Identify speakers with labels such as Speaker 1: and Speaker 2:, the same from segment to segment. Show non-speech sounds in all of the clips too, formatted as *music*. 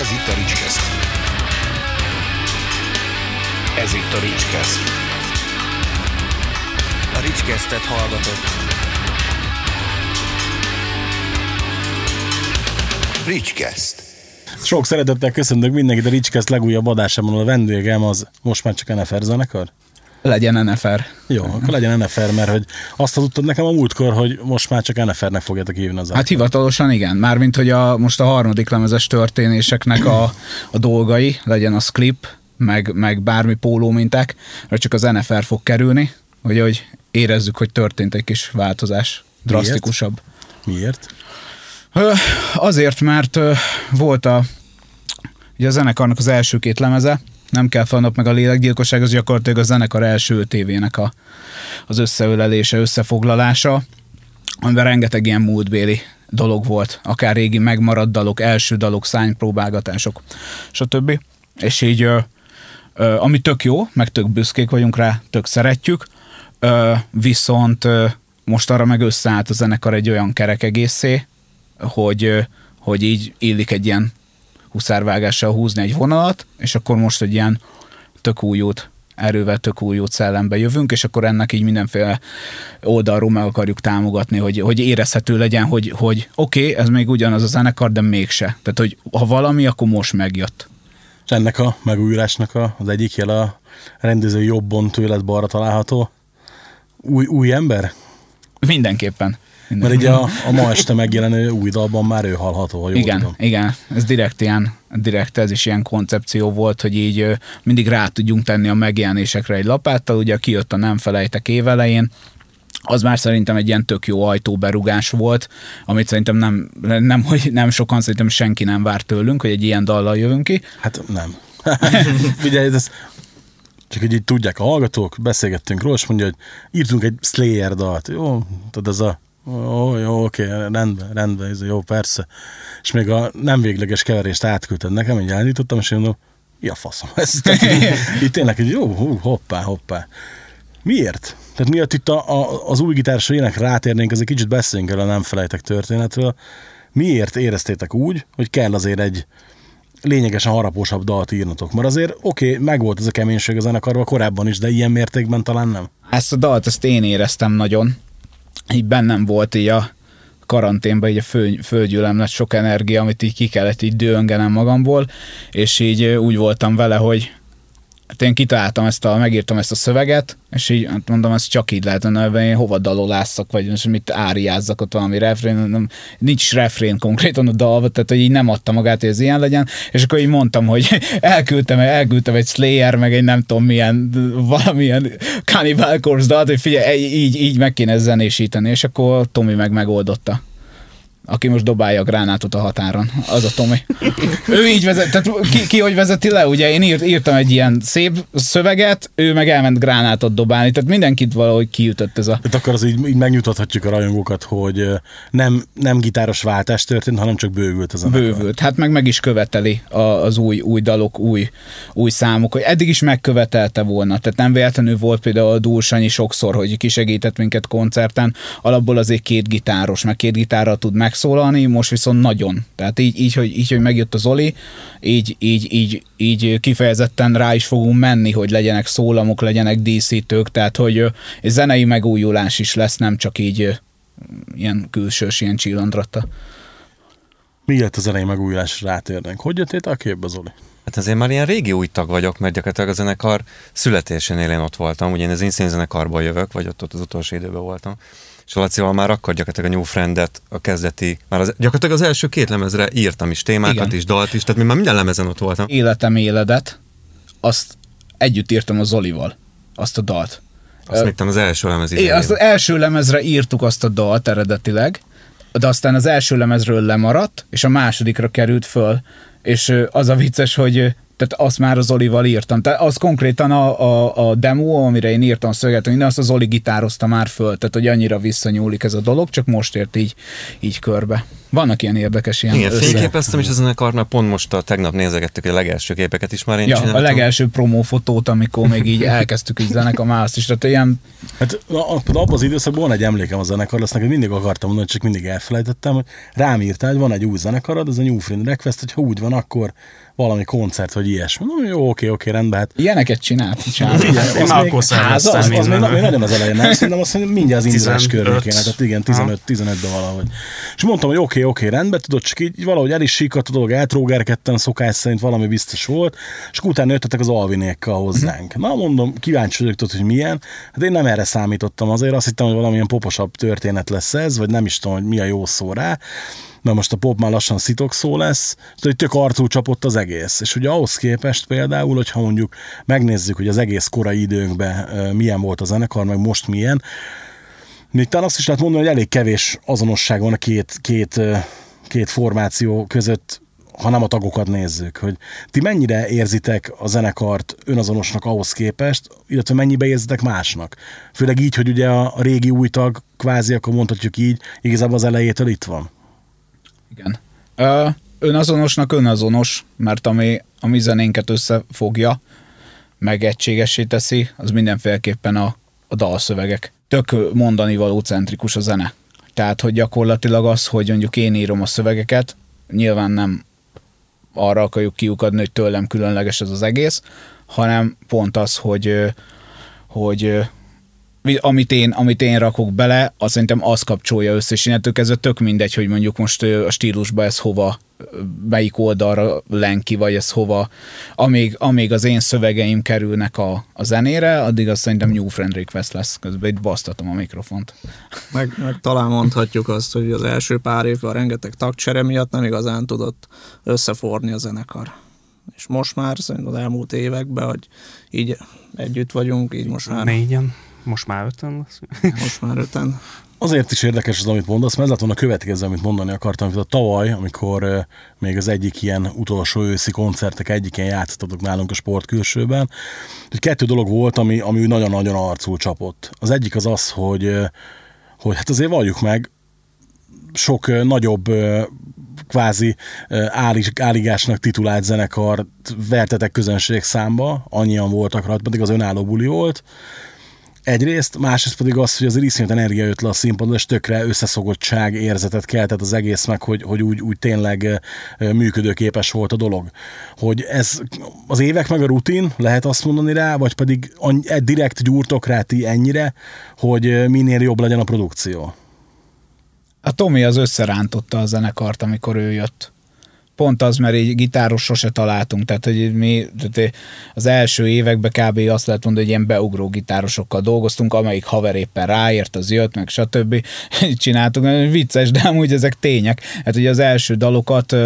Speaker 1: Ez itt a Ricskeszt. Ez itt a Ricskeszt. A Ricskesztet hallgatott. Ricskeszt.
Speaker 2: Sok szeretettel köszöntök mindenkit a Ricskeszt legújabb adásában. A vendégem az most már csak NFR zenekar.
Speaker 3: Legyen NFR.
Speaker 2: Jó, akkor legyen NFR, mert hogy azt hazudtad nekem a múltkor, hogy most már csak NFR-nek fogjátok hívni az
Speaker 3: Hát hivatalosan igen. Mármint, hogy a, most a harmadik lemezes történéseknek a, a dolgai, legyen az klip, meg, meg bármi póló minták, hogy csak az NFR fog kerülni, hogy, hogy érezzük, hogy történt egy kis változás, drasztikusabb.
Speaker 2: Miért?
Speaker 3: Ö, azért, mert volt a, ugye a zenekarnak az első két lemeze, nem kell felnap meg a lélekgyilkosság, az gyakorlatilag a zenekar első tévének a, az összeölelése, összefoglalása, amiben rengeteg ilyen múltbéli dolog volt, akár régi megmaradt dalok, első dalok, szánypróbálgatások, stb. És így, ö, ö, ami tök jó, meg tök büszkék vagyunk rá, tök szeretjük, ö, viszont ö, most arra meg összeállt a zenekar egy olyan kerek egészé, hogy, ö, hogy így illik egy ilyen huszárvágással húzni egy vonalat, és akkor most egy ilyen tök új út erővel tök új út szellembe jövünk, és akkor ennek így mindenféle oldalról meg akarjuk támogatni, hogy, hogy érezhető legyen, hogy, hogy oké, okay, ez még ugyanaz a zenekar, de mégse. Tehát, hogy ha valami, akkor most megjött.
Speaker 2: És ennek a megújulásnak a, az egyik jel a rendező jobbon tőled balra található. Új, új ember?
Speaker 3: Mindenképpen.
Speaker 2: Mert ugye a, a ma este megjelenő új dalban már ő hallható, ha jól
Speaker 3: Igen,
Speaker 2: tudom.
Speaker 3: igen, ez direkt ilyen, direkt ez is ilyen koncepció volt, hogy így mindig rá tudjunk tenni a megjelenésekre egy lapáttal, ugye kijött a Nem felejtek évelején, az már szerintem egy ilyen tök jó ajtóberugás volt, amit szerintem nem, nem, hogy nem sokan, szerintem senki nem vár tőlünk, hogy egy ilyen dallal jövünk ki.
Speaker 2: Hát nem. *laughs* Figyelj, ez csak hogy így tudják a hallgatók, beszélgettünk róla, és mondja, hogy írtunk egy Slayer dalt. Jó, tudod, ez a jó, jó, oké, rendben, rendben, ez jó, persze. És még a nem végleges keverést átküldted nekem, így elindítottam, és én mondom, mi a faszom ez? *laughs* Így tényleg, hogy jó, hú, hoppá, hoppá. Miért? Tehát miatt itt a, a, az új gitáros ének rátérnénk, azért kicsit beszéljünk el a nem felejtek történetről. Miért éreztétek úgy, hogy kell azért egy lényegesen harapósabb dalt írnatok? Mert azért oké, okay, megvolt ez a keménység a zenekarban korábban is, de ilyen mértékben talán nem.
Speaker 3: Ezt a dalt, ezt én éreztem nagyon. Így bennem volt így a karanténban így a föl, földgyűlem lett sok energia, amit így ki kellett így dőngenem magamból, és így úgy voltam vele, hogy hát én kitaláltam ezt a, megírtam ezt a szöveget, és így hát mondom, ez csak így lehet, hogy én hova dalolásszak, vagy most mit áriázzak ott valami refrén, nem, nincs refrén konkrétan a dalba, tehát hogy így nem adta magát, hogy ez ilyen legyen, és akkor így mondtam, hogy *laughs* elküldtem, elküldtem egy Slayer, meg egy nem tudom milyen, valamilyen Cannibal Corpse dalt, hogy figyelj, így, így meg kéne zenésíteni, és akkor Tomi meg megoldotta aki most dobálja a gránátot a határon. Az a Tomi. ő így vezet, tehát ki, ki hogy vezeti le, ugye én írt, írtam egy ilyen szép szöveget, ő meg elment gránátot dobálni, tehát mindenkit valahogy kiütött ez a...
Speaker 2: Tehát akkor az így, így megnyugtathatjuk a rajongókat, hogy nem, nem gitáros váltás történt, hanem csak bővült az a
Speaker 3: Bővült. Hát meg meg is követeli a, az új, új dalok, új, új számok, hogy eddig is megkövetelte volna. Tehát nem véletlenül volt például a Dúrsanyi sokszor, hogy kisegített minket koncerten, alapból azért két gitáros, meg két gitárral tud megszólalni, most viszont nagyon. Tehát így, így, hogy, így hogy megjött az Oli, így, így, így, így kifejezetten rá is fogunk menni, hogy legyenek szólamok, legyenek díszítők, tehát hogy egy zenei megújulás is lesz, nem csak így ilyen külsős, ilyen csillandratta.
Speaker 2: Miért a zenei megújulás rátérnénk? Hogy jöttél a képbe, Zoli?
Speaker 4: Hát azért már ilyen régi új tag vagyok, mert gyakorlatilag a zenekar születésénél én ott voltam. Ugye én az Insane zenekarból jövök, vagy ott, ott az utolsó időben voltam. És Lacival már akkor gyakorlatilag a New Friend-et, a kezdeti, már az, gyakorlatilag az első két lemezre írtam is témákat
Speaker 3: Igen.
Speaker 4: is, dalt is, tehát mi már minden lemezen ott voltam.
Speaker 3: Életem éledet, azt együtt írtam a Zolival, azt a dalt.
Speaker 4: Azt még az első lemez idején.
Speaker 3: azt az első lemezre írtuk azt a dalt eredetileg, de aztán az első lemezről lemaradt, és a másodikra került föl, és az a vicces, hogy tehát azt már az Olival írtam. Tehát az konkrétan a, a, a demo, amire én írtam a szöveget, minden azt az Oli gitározta már föl, tehát hogy annyira visszanyúlik ez a dolog, csak most ért így, így körbe. Vannak ilyen érdekes ilyen
Speaker 4: Igen,
Speaker 3: össze-
Speaker 4: fényképeztem is a zenekarnál, pont most a tegnap nézegettük a legelső képeket is már én
Speaker 3: Ja, a legelső promófotót, amikor még így elkezdtük így azt is, tehát ilyen
Speaker 2: Hát abban az időszakban van egy emlékem a zenekar, azt neked mindig akartam mondani, csak mindig elfelejtettem, hogy rám írtál, hogy van egy új zenekarod, ez a New Friend Request, hogy ha úgy van, akkor valami koncert, vagy ilyesmi. Mondom, jó, oké, oké, rendben, hát
Speaker 3: ilyeneket csinált. csinált.
Speaker 2: Figyelj,
Speaker 5: Én
Speaker 2: az
Speaker 5: már
Speaker 2: még-
Speaker 5: akkor
Speaker 2: az, az, az még, még nagyon az elején, nem? Szerintem azt mondja, mindjárt az indulás
Speaker 5: 15.
Speaker 2: környékén, tehát igen, 15, 15-ben valahogy. És mondtam, hogy oké, oké, rendben, tudod, csak így valahogy el is síkadt a dolog, eltrógerkedtem, szokás szerint valami biztos volt, és utána jöttetek az alvinékkal hozzánk. Na mondom, kíváncsi vagyok, tudod, hogy milyen. Hát én nem erre számítottam azért, azt hittem, hogy valamilyen poposabb történet lesz ez, vagy nem is tudom, hogy mi a jó szó rá mert most a pop már lassan szitok szó lesz, tehát tök arcul csapott az egész. És ugye ahhoz képest például, hogyha mondjuk megnézzük, hogy az egész korai időnkben milyen volt a zenekar, meg most milyen, még talán azt is lehet mondani, hogy elég kevés azonosság van a két, két, két formáció között, ha nem a tagokat nézzük, hogy ti mennyire érzitek a zenekart önazonosnak ahhoz képest, illetve mennyibe érzitek másnak. Főleg így, hogy ugye a, régi új tag, kvázi, akkor mondhatjuk így, igazából az elejétől itt van.
Speaker 3: Igen. Ö, önazonosnak önazonos, mert ami a mi zenénket összefogja, meg egységessé teszi, az mindenféleképpen a, a dalszövegek. Tök mondani való centrikus a zene. Tehát, hogy gyakorlatilag az, hogy mondjuk én írom a szövegeket, nyilván nem arra akarjuk kiukadni, hogy tőlem különleges ez az egész, hanem pont az, hogy, hogy amit én, amit én rakok bele, az szerintem az kapcsolja össze, és innentől kezdve tök mindegy, hogy mondjuk most a stílusba ez hova, melyik oldalra len ki, vagy ez hova, amíg, amíg az én szövegeim kerülnek a, a zenére, addig az szerintem New Friend Request lesz. Közben itt basztatom a mikrofont.
Speaker 6: Meg, meg talán mondhatjuk azt, hogy az első pár évben a rengeteg tagcsere miatt nem igazán tudott összeforni a zenekar. És most már szerintem az elmúlt években, hogy így együtt vagyunk, így most már,
Speaker 5: Négyen, most már öten lesz.
Speaker 6: most már öten.
Speaker 2: Azért is érdekes az, amit mondasz, mert ez lett volna a következő, amit mondani akartam, hogy a tavaly, amikor még az egyik ilyen utolsó őszi koncertek egyikén játszottatok nálunk a sportkülsőben, hogy kettő dolog volt, ami, ami nagyon-nagyon arcul csapott. Az egyik az az, hogy, hogy hát azért valljuk meg, sok nagyobb kvázi áligásnak titulált zenekart vertetek közönség számba, annyian voltak rá, pedig az önálló buli volt, Egyrészt, másrészt pedig az, hogy az iszonyat energia jött le a színpadon, és tökre összeszogottság érzetet keltett az egész meg, hogy, hogy úgy, úgy tényleg működőképes volt a dolog. Hogy ez az évek meg a rutin, lehet azt mondani rá, vagy pedig annyi, e- direkt gyúrtok rá ti ennyire, hogy minél jobb legyen a produkció.
Speaker 3: A Tomi az összerántotta a zenekart, amikor ő jött. Pont az, mert így gitáros sose találtunk, tehát hogy mi tehát az első években kb. azt lehet mondani, hogy ilyen beugró gitárosokkal dolgoztunk, amelyik haver éppen ráért, az jött, meg stb. *laughs* Csináltunk, vicces, de amúgy ezek tények. Hát ugye az első dalokat,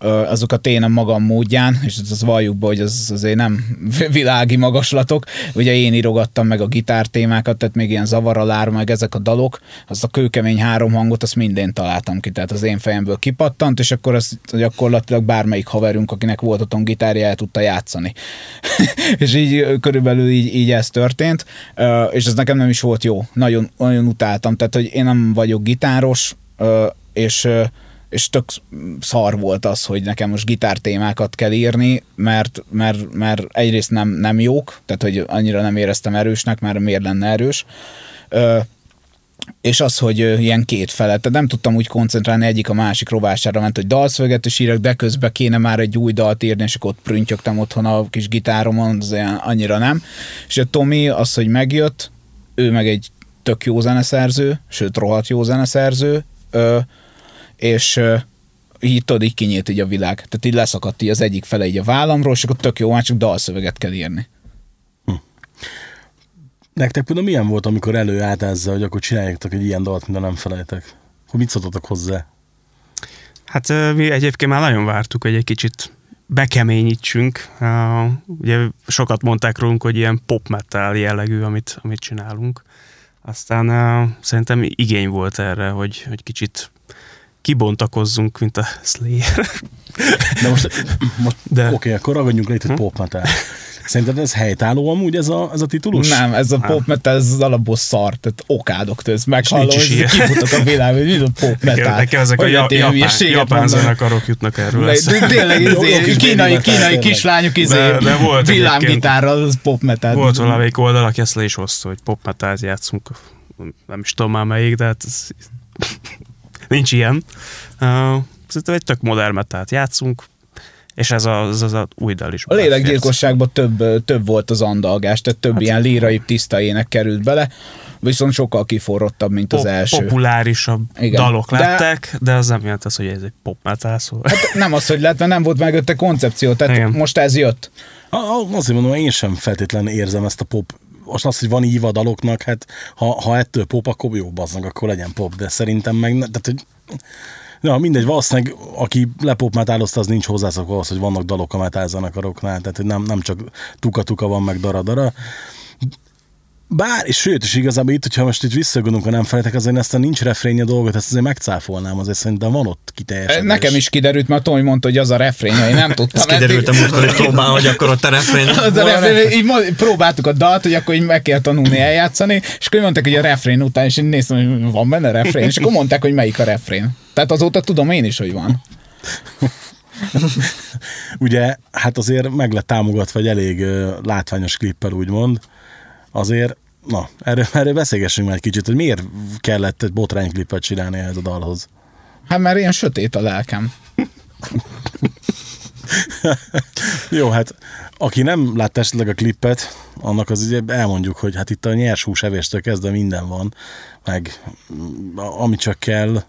Speaker 3: azokat én a magam módján, és az valljuk be, hogy az azért nem *laughs* világi magaslatok, ugye én írogattam meg a gitártémákat, tehát még ilyen zavaralár, meg ezek a dalok, azt a kőkemény három hangot, azt mindén találtam ki, tehát az én fejemből kipattant, és akkor azt gyakorlatilag bármelyik haverunk, akinek volt otthon gitárja, el tudta játszani. *laughs* és így körülbelül így, így ez történt, és ez nekem nem is volt jó. Nagyon, nagyon utáltam, tehát hogy én nem vagyok gitáros, és és tök szar volt az, hogy nekem most gitártémákat kell írni, mert, mert, mert egyrészt nem, nem jók, tehát hogy annyira nem éreztem erősnek, mert miért lenne erős. És az, hogy ilyen két felet, tehát nem tudtam úgy koncentrálni egyik a másik rovására ment, hogy dalszöveget is írok, de közben kéne már egy új dalt írni, és akkor ott prüntjögtem otthon a kis gitáromon, az olyan annyira nem. És a Tomi az, hogy megjött, ő meg egy tök jó zeneszerző, sőt rohadt jó zeneszerző, ö, és így tudod, így kinyílt így a világ. Tehát így leszakadt így az egyik fele így a vállamról, és akkor tök jó, már csak dalszöveget kell írni.
Speaker 2: Nektek például milyen volt, amikor előállt ezzel, hogy akkor csináljátok egy ilyen dalt, mint a nem felejtek? Hogy mit szóltatok hozzá?
Speaker 5: Hát mi egyébként már nagyon vártuk, hogy egy kicsit bekeményítsünk. Ugye sokat mondták rólunk, hogy ilyen pop metal jellegű, amit, amit csinálunk. Aztán szerintem igény volt erre, hogy, hogy kicsit kibontakozzunk, mint a Slayer.
Speaker 2: De most, *laughs* most
Speaker 5: De-
Speaker 2: oké, okay, akkor ragadjunk le itt egy pop metal. Szerinted ez helytálló amúgy ez a, ez a titulus?
Speaker 3: Nem, ez a pop metal, ez az alapból szar, tehát okádok tőz, meghallom, és kifutok a világ, hogy mi a pop metal.
Speaker 5: Nekem ezek a japán, japán zenekarok jutnak erről.
Speaker 3: De- Tényleg, kínai,
Speaker 2: metal,
Speaker 3: kínai kislányok izé,
Speaker 5: De- de volt
Speaker 3: villámgitárral, az pop metal.
Speaker 5: Volt valamelyik oldal, aki ezt le is hozta, hogy pop metált játszunk. Nem is tudom már melyik, de hát ez... *laughs* nincs ilyen. Szerintem egy tök modern metált játszunk, és ez az, az, az új dal is.
Speaker 3: A lélekgyilkosságban több, több volt az andalgás, tehát több hát, ilyen lírai tiszta ének került bele, viszont sokkal kiforrottabb, mint az első.
Speaker 5: populárisabb
Speaker 3: Igen.
Speaker 5: Dalok
Speaker 3: De-
Speaker 5: lettek, de az nem jelent az, hogy ez egy pop metal, szóval.
Speaker 3: Hát nem az, hogy lett, mert nem volt a koncepció, tehát
Speaker 5: Igen.
Speaker 3: most ez jött.
Speaker 2: Azért mondom, én sem feltétlenül érzem ezt a pop most az, hogy van ív a daloknak, hát ha, ha ettől pop, akkor jó bazdnak, akkor legyen pop, de szerintem meg, tehát, hogy Ja, mindegy, valószínűleg aki lepop az nincs hozzászokva ahhoz, hogy vannak dalok a metal zenekaroknál, tehát hogy nem, nem csak tuka-tuka van, meg dara-dara. Bár, és sőt, és igazából itt, hogyha most itt visszagondolunk, ha nem felejtek, azért ezt a nincs refrénje dolgot, ezt azért megcáfolnám, azért szerintem van ott kiteljesedés.
Speaker 3: Nekem is kiderült, mert Tomi mondta, hogy az a refrénje, én nem tudtam.
Speaker 6: Ez kiderült a múltkor, hogy próbál, hogy akkor ott a refrén.
Speaker 3: Az a refrén, így próbáltuk a dalt, hogy akkor így meg kell tanulni eljátszani, és akkor mondták, hogy a refrén után, és én néztem, hogy van benne refrén, és akkor mondták, hogy melyik a refrén. Tehát azóta tudom én is, hogy van. *laughs*
Speaker 2: Ugye, hát azért meg lett támogatva egy elég látványos klippel, úgymond. Azért, na, erről, *laughs* erről beszélgessünk már egy kicsit, hogy miért kellett egy botrányklippet csinálni ehhez a dalhoz.
Speaker 3: Hát már ilyen sötét a lelkem. *laughs*
Speaker 2: Jó, hát aki nem látta esetleg a klippet, annak az ugye elmondjuk, hogy hát itt a nyers hús evéstől kezdve minden van, meg mm, a- ami csak kell.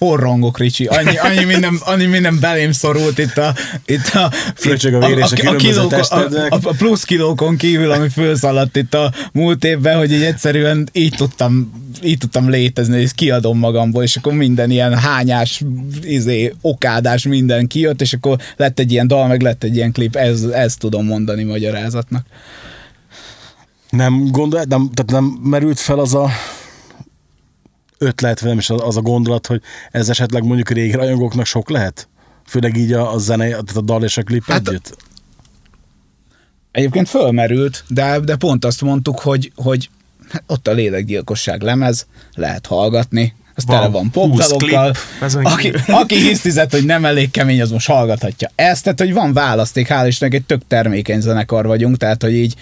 Speaker 3: Forrongok, Ricsi. Annyi, annyi, minden, annyi minden belém szorult itt a... Itt a
Speaker 2: Fröcsög a vér és a különböző
Speaker 3: kilókon-
Speaker 2: testednek.
Speaker 3: a, a, plusz kilókon kívül, ami fölszaladt itt a múlt évben, hogy így egyszerűen így tudtam, így tudtam létezni, és kiadom magamból, és akkor minden ilyen hányás, izé, okádás, minden kijött, és akkor lett egy ilyen dal, meg lett egy ilyen klip, ez, ezt tudom mondani magyarázatnak.
Speaker 2: Nem gondol, nem, tehát nem merült fel az a ötlet, nem is az a gondolat, hogy ez esetleg mondjuk régi rajongóknak sok lehet? Főleg így a, a zene, tehát a dal és a klip
Speaker 3: Hát
Speaker 2: együtt?
Speaker 3: Egyébként fölmerült, de, de pont azt mondtuk, hogy, hogy hát ott a lélekgyilkosság lemez, lehet hallgatni, az
Speaker 5: Van
Speaker 3: tele van
Speaker 5: 20
Speaker 3: popdalokkal. Aki, aki hisztizett, hogy nem elég kemény, az most hallgathatja ezt, tehát hogy van választék, hál' Istennek egy tök termékeny zenekar vagyunk, tehát hogy így,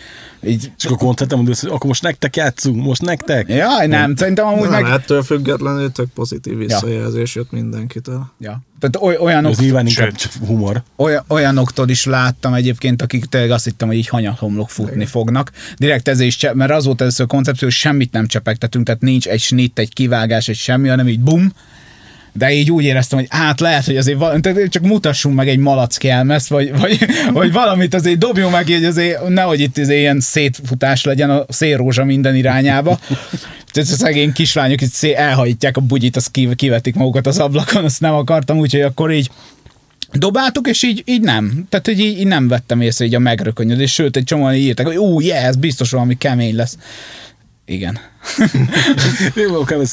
Speaker 3: így
Speaker 2: És akkor koncerten mondod, hogy akkor most nektek játszunk, most nektek?
Speaker 3: Jaj, nem, szerintem amúgy
Speaker 6: Nem,
Speaker 3: meg...
Speaker 6: ettől függetlenül tök pozitív visszajelzés jött mindenkitől.
Speaker 3: Ja. Tehát oly, olyanok,
Speaker 2: Ez nyilván inkább
Speaker 5: Sőt.
Speaker 2: csak humor.
Speaker 3: olyan, olyanoktól is láttam egyébként, akik tényleg azt hittem, hogy így hanyathomlok futni fognak. Direkt ez is, cse- mert az volt először a koncepció, hogy semmit nem csepegtetünk, tehát nincs egy snit, egy kivágás, egy semmi, hanem így bum, de így úgy éreztem, hogy hát lehet, hogy azért val- tehát csak mutassunk meg egy malack elmezt, vagy, vagy, *laughs* vagy valamit azért dobjunk meg, hogy azért nehogy itt azért ilyen szétfutás legyen a szélrózsa minden irányába. Tehát a szegény kislányok itt elhajítják a bugyit, azt kiv- kivetik magukat az ablakon, azt nem akartam, úgyhogy akkor így dobáltuk, és így, így nem. Tehát, hogy így, így nem vettem észre így a megrökönyödés, sőt, egy csomóan írták, hogy ú, yeah, ez biztos valami kemény lesz. Igen. *laughs*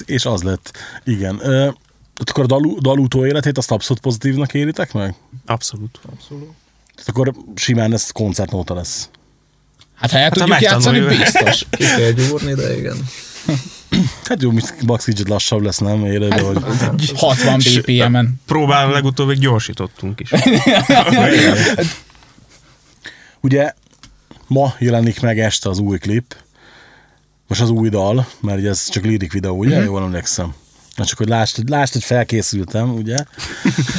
Speaker 2: És az lett. Igen. Ö, akkor a dal, dal utó életét azt abszolút pozitívnak élitek meg?
Speaker 5: Abszolút.
Speaker 2: Tehát akkor simán ez koncertnóta lesz.
Speaker 3: Hát ha el
Speaker 5: ha
Speaker 3: tudjuk játszani,
Speaker 5: megtanuljuk.
Speaker 3: biztos. *laughs*
Speaker 6: Ki kell gyúrni, de igen. *laughs*
Speaker 2: Hát jó, mint Max kicsit lassabb lesz, nem? Élőben, hogy
Speaker 3: 60 BPM-en.
Speaker 5: Próbál legutóbb még gyorsítottunk is. *laughs*
Speaker 2: Ugye ma jelenik meg este az új klip, most az új dal, mert ugye ez csak lirik videó, ugye? Uh-huh. Jól emlékszem. Na csak, hogy lásd, hogy lásd, hogy felkészültem, ugye?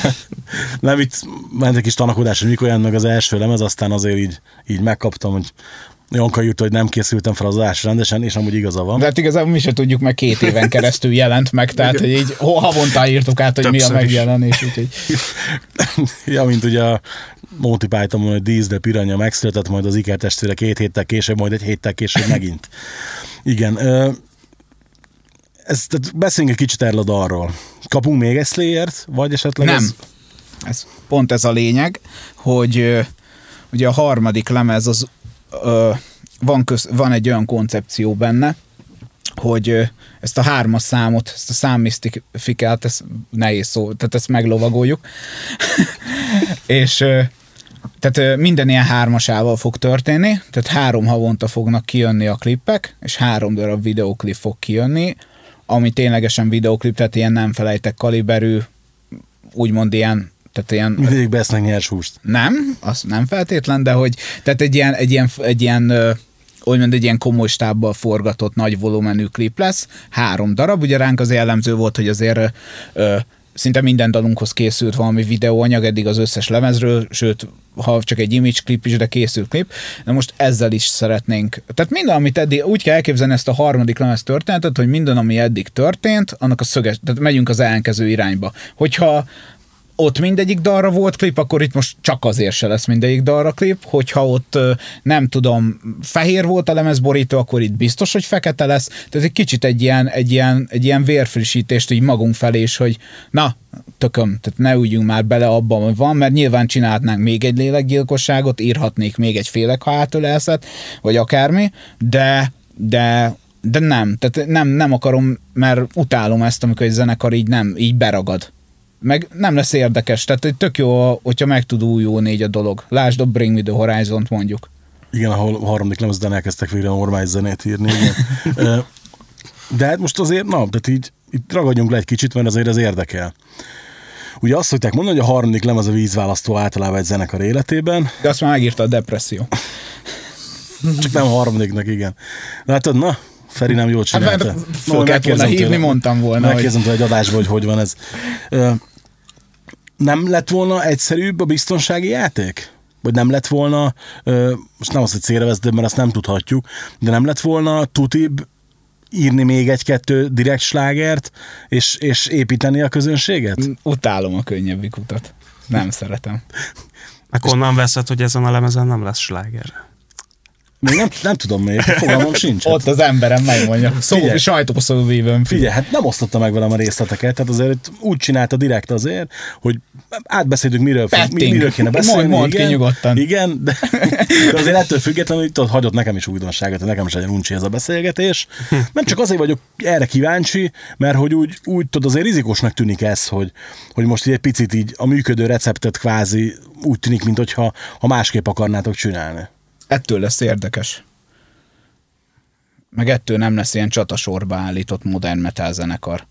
Speaker 2: *laughs* Nem itt ment egy kis tanakodás, hogy mikor jön meg az első lemez, aztán azért így, így megkaptam, hogy Janka írta, hogy nem készültem fel az adásra rendesen, és amúgy igaza van.
Speaker 3: De hát igazából mi se tudjuk, meg két éven keresztül jelent meg, tehát hogy így havonta írtuk át, hogy mi a
Speaker 5: Többször
Speaker 3: megjelenés, úgyhogy *laughs*
Speaker 2: ja, mint ugye a Monty Python, hogy Díz de Piranya megszületett, majd az Iker testvére két héttel később, majd egy héttel később megint. Igen. Ö, ez, tehát beszéljünk egy kicsit erről a dalról. Kapunk még egy Slayer-t, vagy esetleg
Speaker 3: nem.
Speaker 2: Ez,
Speaker 3: Ez, pont ez a lényeg, hogy ugye a harmadik lemez az ö, van, köz, van egy olyan koncepció benne, hogy ezt a hármas számot, ezt a számmisztifikát, ez nehéz szó, tehát ezt meglovagoljuk. *laughs* és tehát minden ilyen hármasával fog történni, tehát három havonta fognak kijönni a klippek, és három darab videoklip fog kijönni, ami ténylegesen videoklip, tehát ilyen nem felejtek kaliberű, úgymond ilyen, tehát ilyen
Speaker 2: Mindegyik besznek nyers húst.
Speaker 3: nem, az nem feltétlen, de hogy tehát egy ilyen, egy ilyen, egy ilyen úgymond egy ilyen komoly stábbal forgatott nagy volumenű klip lesz, három darab, ugye ránk az jellemző volt, hogy azért ö, szinte minden dalunkhoz készült valami videóanyag, eddig az összes lemezről, sőt, ha csak egy image klip is, de készült klip, de most ezzel is szeretnénk. Tehát minden, amit eddig, úgy kell elképzelni ezt a harmadik lemez történetet, hogy minden, ami eddig történt, annak a szöges, tehát megyünk az ellenkező irányba. Hogyha ott mindegyik dalra volt klip, akkor itt most csak azért se lesz mindegyik dalra klip, hogyha ott nem tudom, fehér volt a lemezborító, akkor itt biztos, hogy fekete lesz. Tehát egy kicsit egy ilyen, egy ilyen, egy ilyen vérfrissítést így magunk felé is, hogy na, tököm, tehát ne üljünk már bele abban, hogy van, mert nyilván csinálhatnánk még egy lélekgyilkosságot, írhatnék még egy félek hátölelszet, vagy akármi, de, de de nem, tehát nem, nem akarom, mert utálom ezt, amikor egy zenekar így nem, így beragad meg nem lesz érdekes, tehát hogy tök jó, hogyha meg tud újulni a dolog. Lásd a Bring Me The Horizon-t mondjuk.
Speaker 2: Igen, ahol a harmadik lemezben elkezdtek végre normális zenét írni. Igen. *laughs* De hát most azért, na, tehát így itt ragadjunk le egy kicsit, mert azért ez érdekel. Ugye azt szokták mondani, hogy a harmadik lemez a vízválasztó általában egy zenekar életében,
Speaker 3: De azt már megírta a depresszió. *laughs*
Speaker 2: csak nem a harmadiknak, igen. Látod, na, Feri nem jól
Speaker 3: Hát
Speaker 2: csinálta. Na,
Speaker 3: föl kellett volna hívni, mondtam volna, hogy
Speaker 2: Megkérdezem tőle egy adásból, hogy hogy van ez. Nem lett volna egyszerűbb a biztonsági játék? Vagy nem lett volna, most nem az, hogy célra vesz, de mert azt nem tudhatjuk, de nem lett volna tutibb írni még egy-kettő direkt slágert, és, és építeni a közönséget?
Speaker 3: utálom a könnyebbik utat. Nem szeretem.
Speaker 5: Meg honnan veszed, hogy ezen a lemezen nem lesz sláger?
Speaker 2: Még nem, nem tudom még, fogalmam sincs.
Speaker 3: Ott az emberem megmondja. Szó,
Speaker 2: Figyelj.
Speaker 3: sajtószóvívőn.
Speaker 2: Figyelj, hát nem osztotta meg velem a részleteket, tehát azért úgy csinálta direkt azért, hogy átbeszéltük, miről, fog- mi, miről kéne beszélni.
Speaker 3: Mondd-
Speaker 2: igen,
Speaker 3: nyugodtan.
Speaker 2: Igen, de, de azért ettől függetlenül hogy tudod, hagyott nekem is újdonságot, hogy nekem is legyen uncsi ez a beszélgetés. Nem csak azért vagyok erre kíváncsi, mert hogy úgy, úgy tudod, azért rizikosnak tűnik ez, hogy, hogy most így egy picit így a működő receptet kvázi úgy tűnik, mint hogyha ha másképp akarnátok csinálni.
Speaker 3: Ettől lesz érdekes. Meg ettől nem lesz ilyen csatasorba állított modern metal zenekar.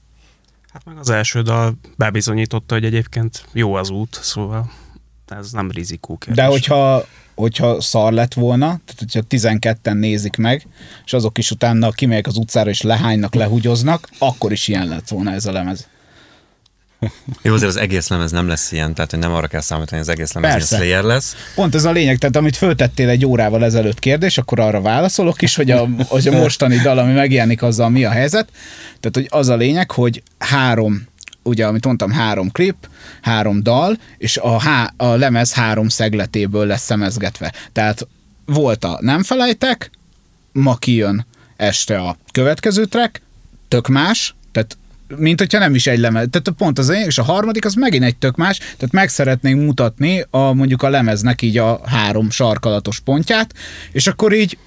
Speaker 5: Hát meg az első dal bebizonyította, hogy egyébként jó az út, szóval ez nem rizikó kérdés.
Speaker 3: De hogyha, hogyha szar lett volna, tehát hogyha 12-en nézik meg, és azok is utána kimegyek az utcára és lehánynak, lehugyoznak, akkor is ilyen lett volna ez a lemez.
Speaker 4: Jó, azért az egész lemez nem lesz ilyen, tehát hogy nem arra kell számítani, hogy az egész lemez
Speaker 3: Persze.
Speaker 4: Slayer lesz.
Speaker 3: Pont ez a lényeg, tehát amit föltettél egy órával ezelőtt kérdés, akkor arra válaszolok is, hogy a, hogy a mostani dal, ami megjelenik, azzal mi a helyzet. Tehát, hogy az a lényeg, hogy három, ugye, amit mondtam, három klip, három dal, és a, há, a lemez három szegletéből lesz szemezgetve. Tehát volt a Nem felejtek, ma kijön este a következő track, tök más, tehát mint hogyha nem is egy lemez. Tehát pont az és a harmadik az megint egy tök más, tehát meg szeretnénk mutatni a, mondjuk a lemeznek így a három sarkalatos pontját, és akkor így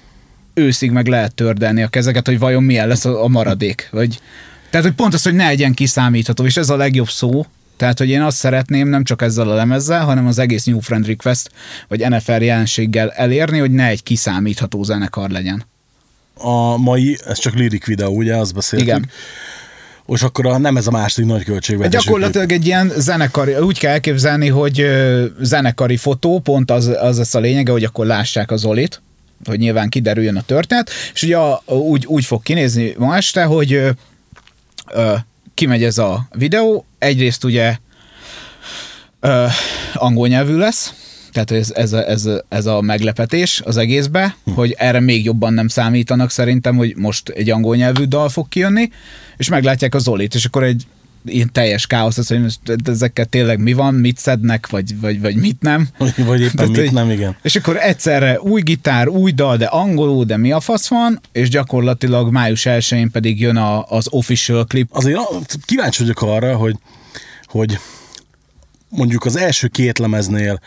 Speaker 3: őszig meg lehet tördelni a kezeket, hogy vajon milyen lesz a, maradék. Vagy, tehát, hogy pont az, hogy ne legyen kiszámítható, és ez a legjobb szó, tehát, hogy én azt szeretném nem csak ezzel a lemezzel, hanem az egész New Friend Request, vagy NFL jelenséggel elérni, hogy ne egy kiszámítható zenekar legyen.
Speaker 2: A mai, ez csak lirik videó, ugye, azt beszéltük.
Speaker 3: Igen.
Speaker 2: És akkor a, nem ez a második nagy költségvetésű
Speaker 3: Gyakorlatilag egy ilyen zenekari, úgy kell elképzelni, hogy zenekari fotó, pont az, az lesz a lényege, hogy akkor lássák a Zolit, hogy nyilván kiderüljön a történet, és ugye úgy, úgy fog kinézni ma este, hogy ö, ö, kimegy ez a videó, egyrészt ugye ö, angol nyelvű lesz, tehát ez, ez, a, ez, a, ez a meglepetés az egészbe, hm. hogy erre még jobban nem számítanak szerintem, hogy most egy angol nyelvű dal fog kijönni, és meglátják a Zolit, és akkor egy ilyen teljes káosz, az, hogy most ezekkel tényleg mi van, mit szednek, vagy, vagy, vagy mit nem. *laughs*
Speaker 2: Vagy, éppen
Speaker 3: Tehát,
Speaker 2: mit
Speaker 3: hogy-
Speaker 2: nem, igen.
Speaker 3: És akkor egyszerre új gitár, új dal, de angolul, de mi a fasz van, és gyakorlatilag május 1-én pedig jön a, az official clip.
Speaker 2: Azért kíváncsi vagyok arra, hogy, hogy mondjuk az első két lemeznél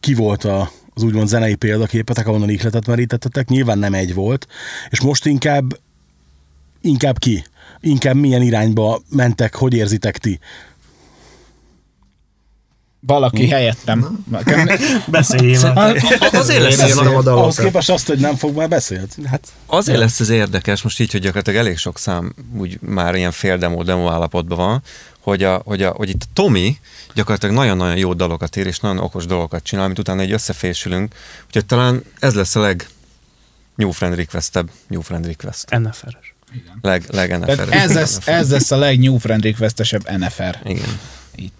Speaker 2: ki volt a, az úgymond zenei példaképetek, ahonnan ihletet merítettetek, nyilván nem egy volt, és most inkább inkább ki? Inkább milyen irányba mentek, hogy érzitek ti?
Speaker 3: Valaki helyettem. Nekem- *laughs*
Speaker 5: Beszéljél
Speaker 4: Azért lesz ez,
Speaker 2: Ahhoz képest azt, hogy nem fog már beszélni. Hát,
Speaker 4: azért lesz ez érdekes, most így, hogy gyakorlatilag elég sok szám úgy már ilyen fél demo, demo állapotban van, hogy, a, hogy, a, hogy itt a Tomi gyakorlatilag nagyon-nagyon jó dalokat ír, és nagyon okos dolgokat csinál, amit utána egy összefésülünk. Úgyhogy talán ez lesz a leg New Friend requestebb New Friend request.
Speaker 5: NFR-es.
Speaker 4: Leg, leg NFL.
Speaker 3: ez lesz, ez lesz a legnew friend requestesebb NFR.
Speaker 4: Igen.
Speaker 3: Itt.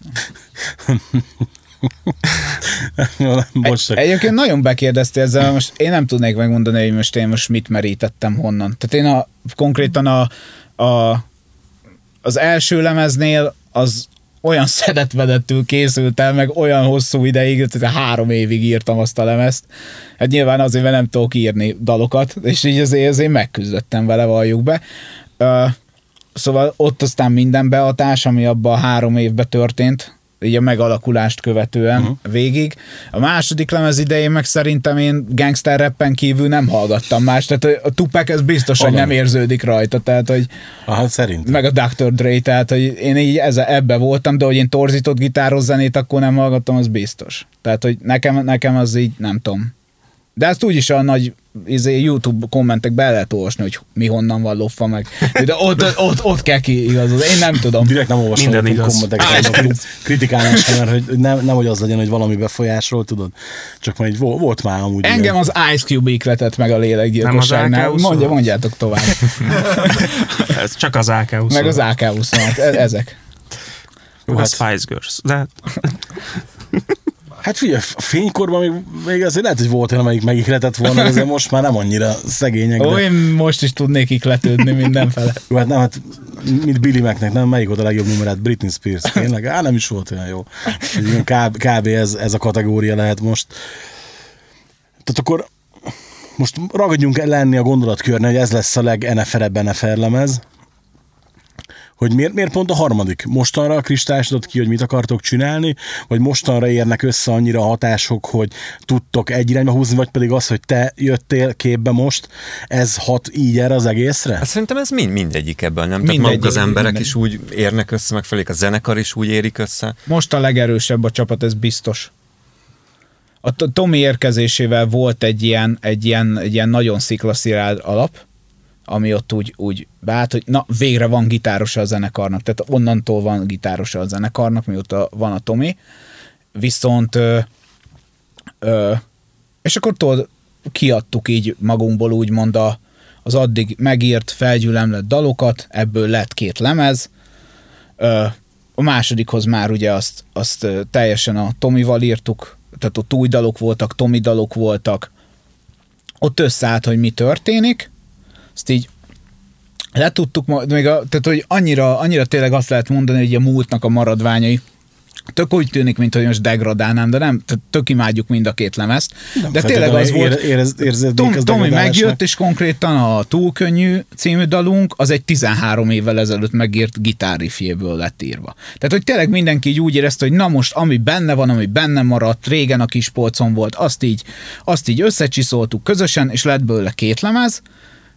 Speaker 3: *laughs*
Speaker 2: bocs.
Speaker 3: Egyébként nagyon bekérdezte ezzel, most én nem tudnék megmondani, hogy most én most mit merítettem honnan. Tehát én a, konkrétan a, a, az első lemeznél az olyan *laughs* szedetvedettül készült el, meg olyan hosszú ideig, tehát három évig írtam azt a lemezt. Hát nyilván azért, mert nem tudok írni dalokat, és így azért, azért megküzdöttem vele, valljuk be. Szóval ott aztán minden behatás, ami abban a három évben történt, így a megalakulást követően uh-huh. végig. A második lemez idején meg szerintem én gangster rappen kívül nem hallgattam más, tehát a Tupac ez biztos, hogy
Speaker 2: Valami.
Speaker 3: nem érződik rajta, tehát hogy
Speaker 2: Hát szerint.
Speaker 3: meg a Dr. Dre, tehát hogy én így ezzel, ebbe voltam, de hogy én torzított gitáros zenét akkor nem hallgattam, az biztos. Tehát, hogy nekem, nekem az így nem tudom. De ezt úgyis a nagy izé, YouTube kommentekbe el lehet olvasni, hogy mi honnan van loffa meg. De ott, ott, ott, ott kell ki igazod. Én nem tudom.
Speaker 2: Direkt nem olvasom
Speaker 5: Minden
Speaker 2: a
Speaker 5: igaz.
Speaker 2: kommenteket, a kritikálni is, mert hogy nem, nem, hogy az legyen, hogy valami befolyásról, tudod. Csak majd vo- volt már amúgy.
Speaker 3: Engem
Speaker 2: ilyen.
Speaker 3: az Ice Cube ikletett meg a lélekgyilkosságnál.
Speaker 5: AK-27?
Speaker 3: Mondja, mondjátok tovább. *laughs*
Speaker 5: Ez csak az AK-20.
Speaker 3: meg az AK-27. E- ezek.
Speaker 2: Jó,
Speaker 5: az
Speaker 2: hát,
Speaker 5: Spice Girls. De *laughs* hát
Speaker 2: figyelj, a fénykorban még, még azért lehet, hogy volt olyan, amelyik megihletett volna, de most már nem annyira szegények.
Speaker 3: Ó,
Speaker 2: De,
Speaker 3: én most is tudnék ikletődni mindenfele.
Speaker 2: jó, *laughs* hát nem, hát mint Billy Macnek, nem, melyik volt a legjobb numerát? Britney Spears, tényleg? Á, nem is volt olyan jó. Kb, kb ez, ez a kategória lehet most. Tehát akkor most ragadjunk lenni a gondolatkörne, hogy ez lesz a leg-NFL-ebb NFL lemez, hogy miért, miért pont a harmadik? Mostanra a kristályosodott ki, hogy mit akartok csinálni, vagy mostanra érnek össze annyira a hatások, hogy tudtok egy irányba húzni, vagy pedig az, hogy te jöttél képbe most, ez hat így erre az egészre?
Speaker 4: Hát szerintem ez mind, mindegyik ebből, nem? Tehát
Speaker 3: Mindegy,
Speaker 4: maguk az emberek
Speaker 3: mindegy.
Speaker 4: is úgy érnek össze, meg felé a zenekar is úgy érik össze.
Speaker 3: Most a legerősebb a csapat, ez biztos. A Tomi érkezésével volt egy ilyen, egy ilyen, egy ilyen nagyon sziklaszilárd alap, ami ott úgy, úgy beállt, hogy na, végre van gitárosa a zenekarnak, tehát onnantól van gitárosa a zenekarnak, mióta van a Tomi, viszont ö, ö, és akkor tudod, kiadtuk így magunkból úgymond a, az addig megírt, felgyülemlett dalokat, ebből lett két lemez, Ö, a másodikhoz már ugye azt, azt teljesen a Tomival írtuk, tehát ott új dalok voltak, Tomi dalok voltak, ott összeállt, hogy mi történik, azt így letudtuk, még a, tehát hogy annyira, annyira tényleg azt lehet mondani, hogy a múltnak a maradványai, tök úgy tűnik, mint hogy most degradálnám, de nem, tehát tök imádjuk mind a két lemezt, de tényleg az volt,
Speaker 2: Ér, érez,
Speaker 3: Tom,
Speaker 2: az
Speaker 3: Tomi megjött, és konkrétan a Túl könnyű című dalunk, az egy 13 évvel ezelőtt megírt gitárrifjéből lett írva. Tehát, hogy tényleg mindenki így úgy érezte, hogy na most, ami benne van, ami benne maradt, régen a kis polcon volt, azt így, azt így összecsiszoltuk közösen, és lett belőle két lemez,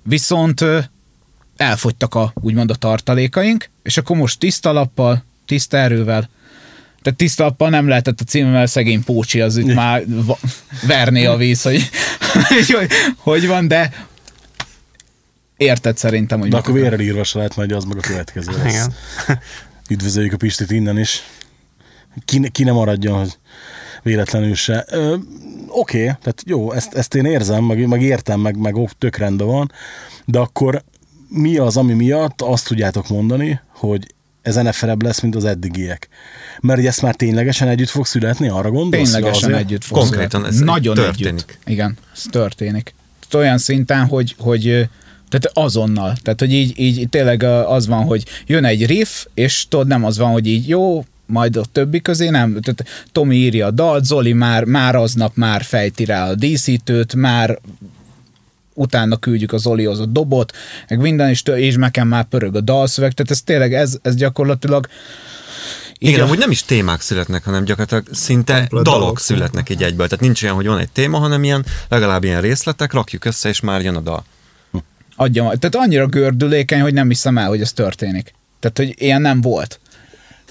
Speaker 3: viszont elfogytak a, úgymond a tartalékaink, és akkor most tiszta lappal, tiszta erővel, tehát tiszta lappal nem lehetett a címmel szegény Pócsi, az itt *laughs* már va- verné a víz, hogy, *laughs* hogy, hogy van, de érted szerintem, hogy
Speaker 2: De akkor vérrel írva se lehet, majd az meg a következő lesz.
Speaker 5: Igen.
Speaker 2: Üdvözöljük a Pistit innen is. Ki, ki ne maradjon, hogy véletlenül se. Ö, Oké, okay, tehát jó, ezt, ezt én érzem, meg, meg értem, meg, meg ó, tök rendben van, de akkor mi az, ami miatt azt tudjátok mondani, hogy ez NFL lesz, mint az eddigiek. Mert hogy ezt már ténylegesen együtt fog születni, arra gondolsz?
Speaker 3: Ténylegesen
Speaker 2: Azért-
Speaker 3: együtt fog
Speaker 4: Konkrétan
Speaker 3: születni.
Speaker 4: ez
Speaker 3: Nagyon
Speaker 4: történik.
Speaker 3: együtt. Igen, ez történik. Tehát olyan szinten, hogy, hogy tehát azonnal. Tehát, hogy így, így tényleg az van, hogy jön egy riff, és tudod, nem az van, hogy így jó, majd a többi közé nem. Tehát Tomi írja a dalt, Zoli már, már aznap már fejti rá a díszítőt, már utána küldjük az Zolihoz a dobot, meg minden, és, tő- és nekem már pörög a dalszöveg, tehát ez tényleg, ez, ez gyakorlatilag
Speaker 4: Igen,
Speaker 3: a-
Speaker 4: amúgy nem is témák születnek, hanem gyakorlatilag szinte
Speaker 6: Komplet
Speaker 4: dalok,
Speaker 6: dalok.
Speaker 4: születnek így egyből. Tehát nincs olyan, hogy van egy téma, hanem ilyen legalább ilyen részletek, rakjuk össze, és már jön a dal.
Speaker 3: adja. Tehát annyira gördülékeny, hogy nem hiszem el, hogy ez történik. Tehát, hogy ilyen nem volt.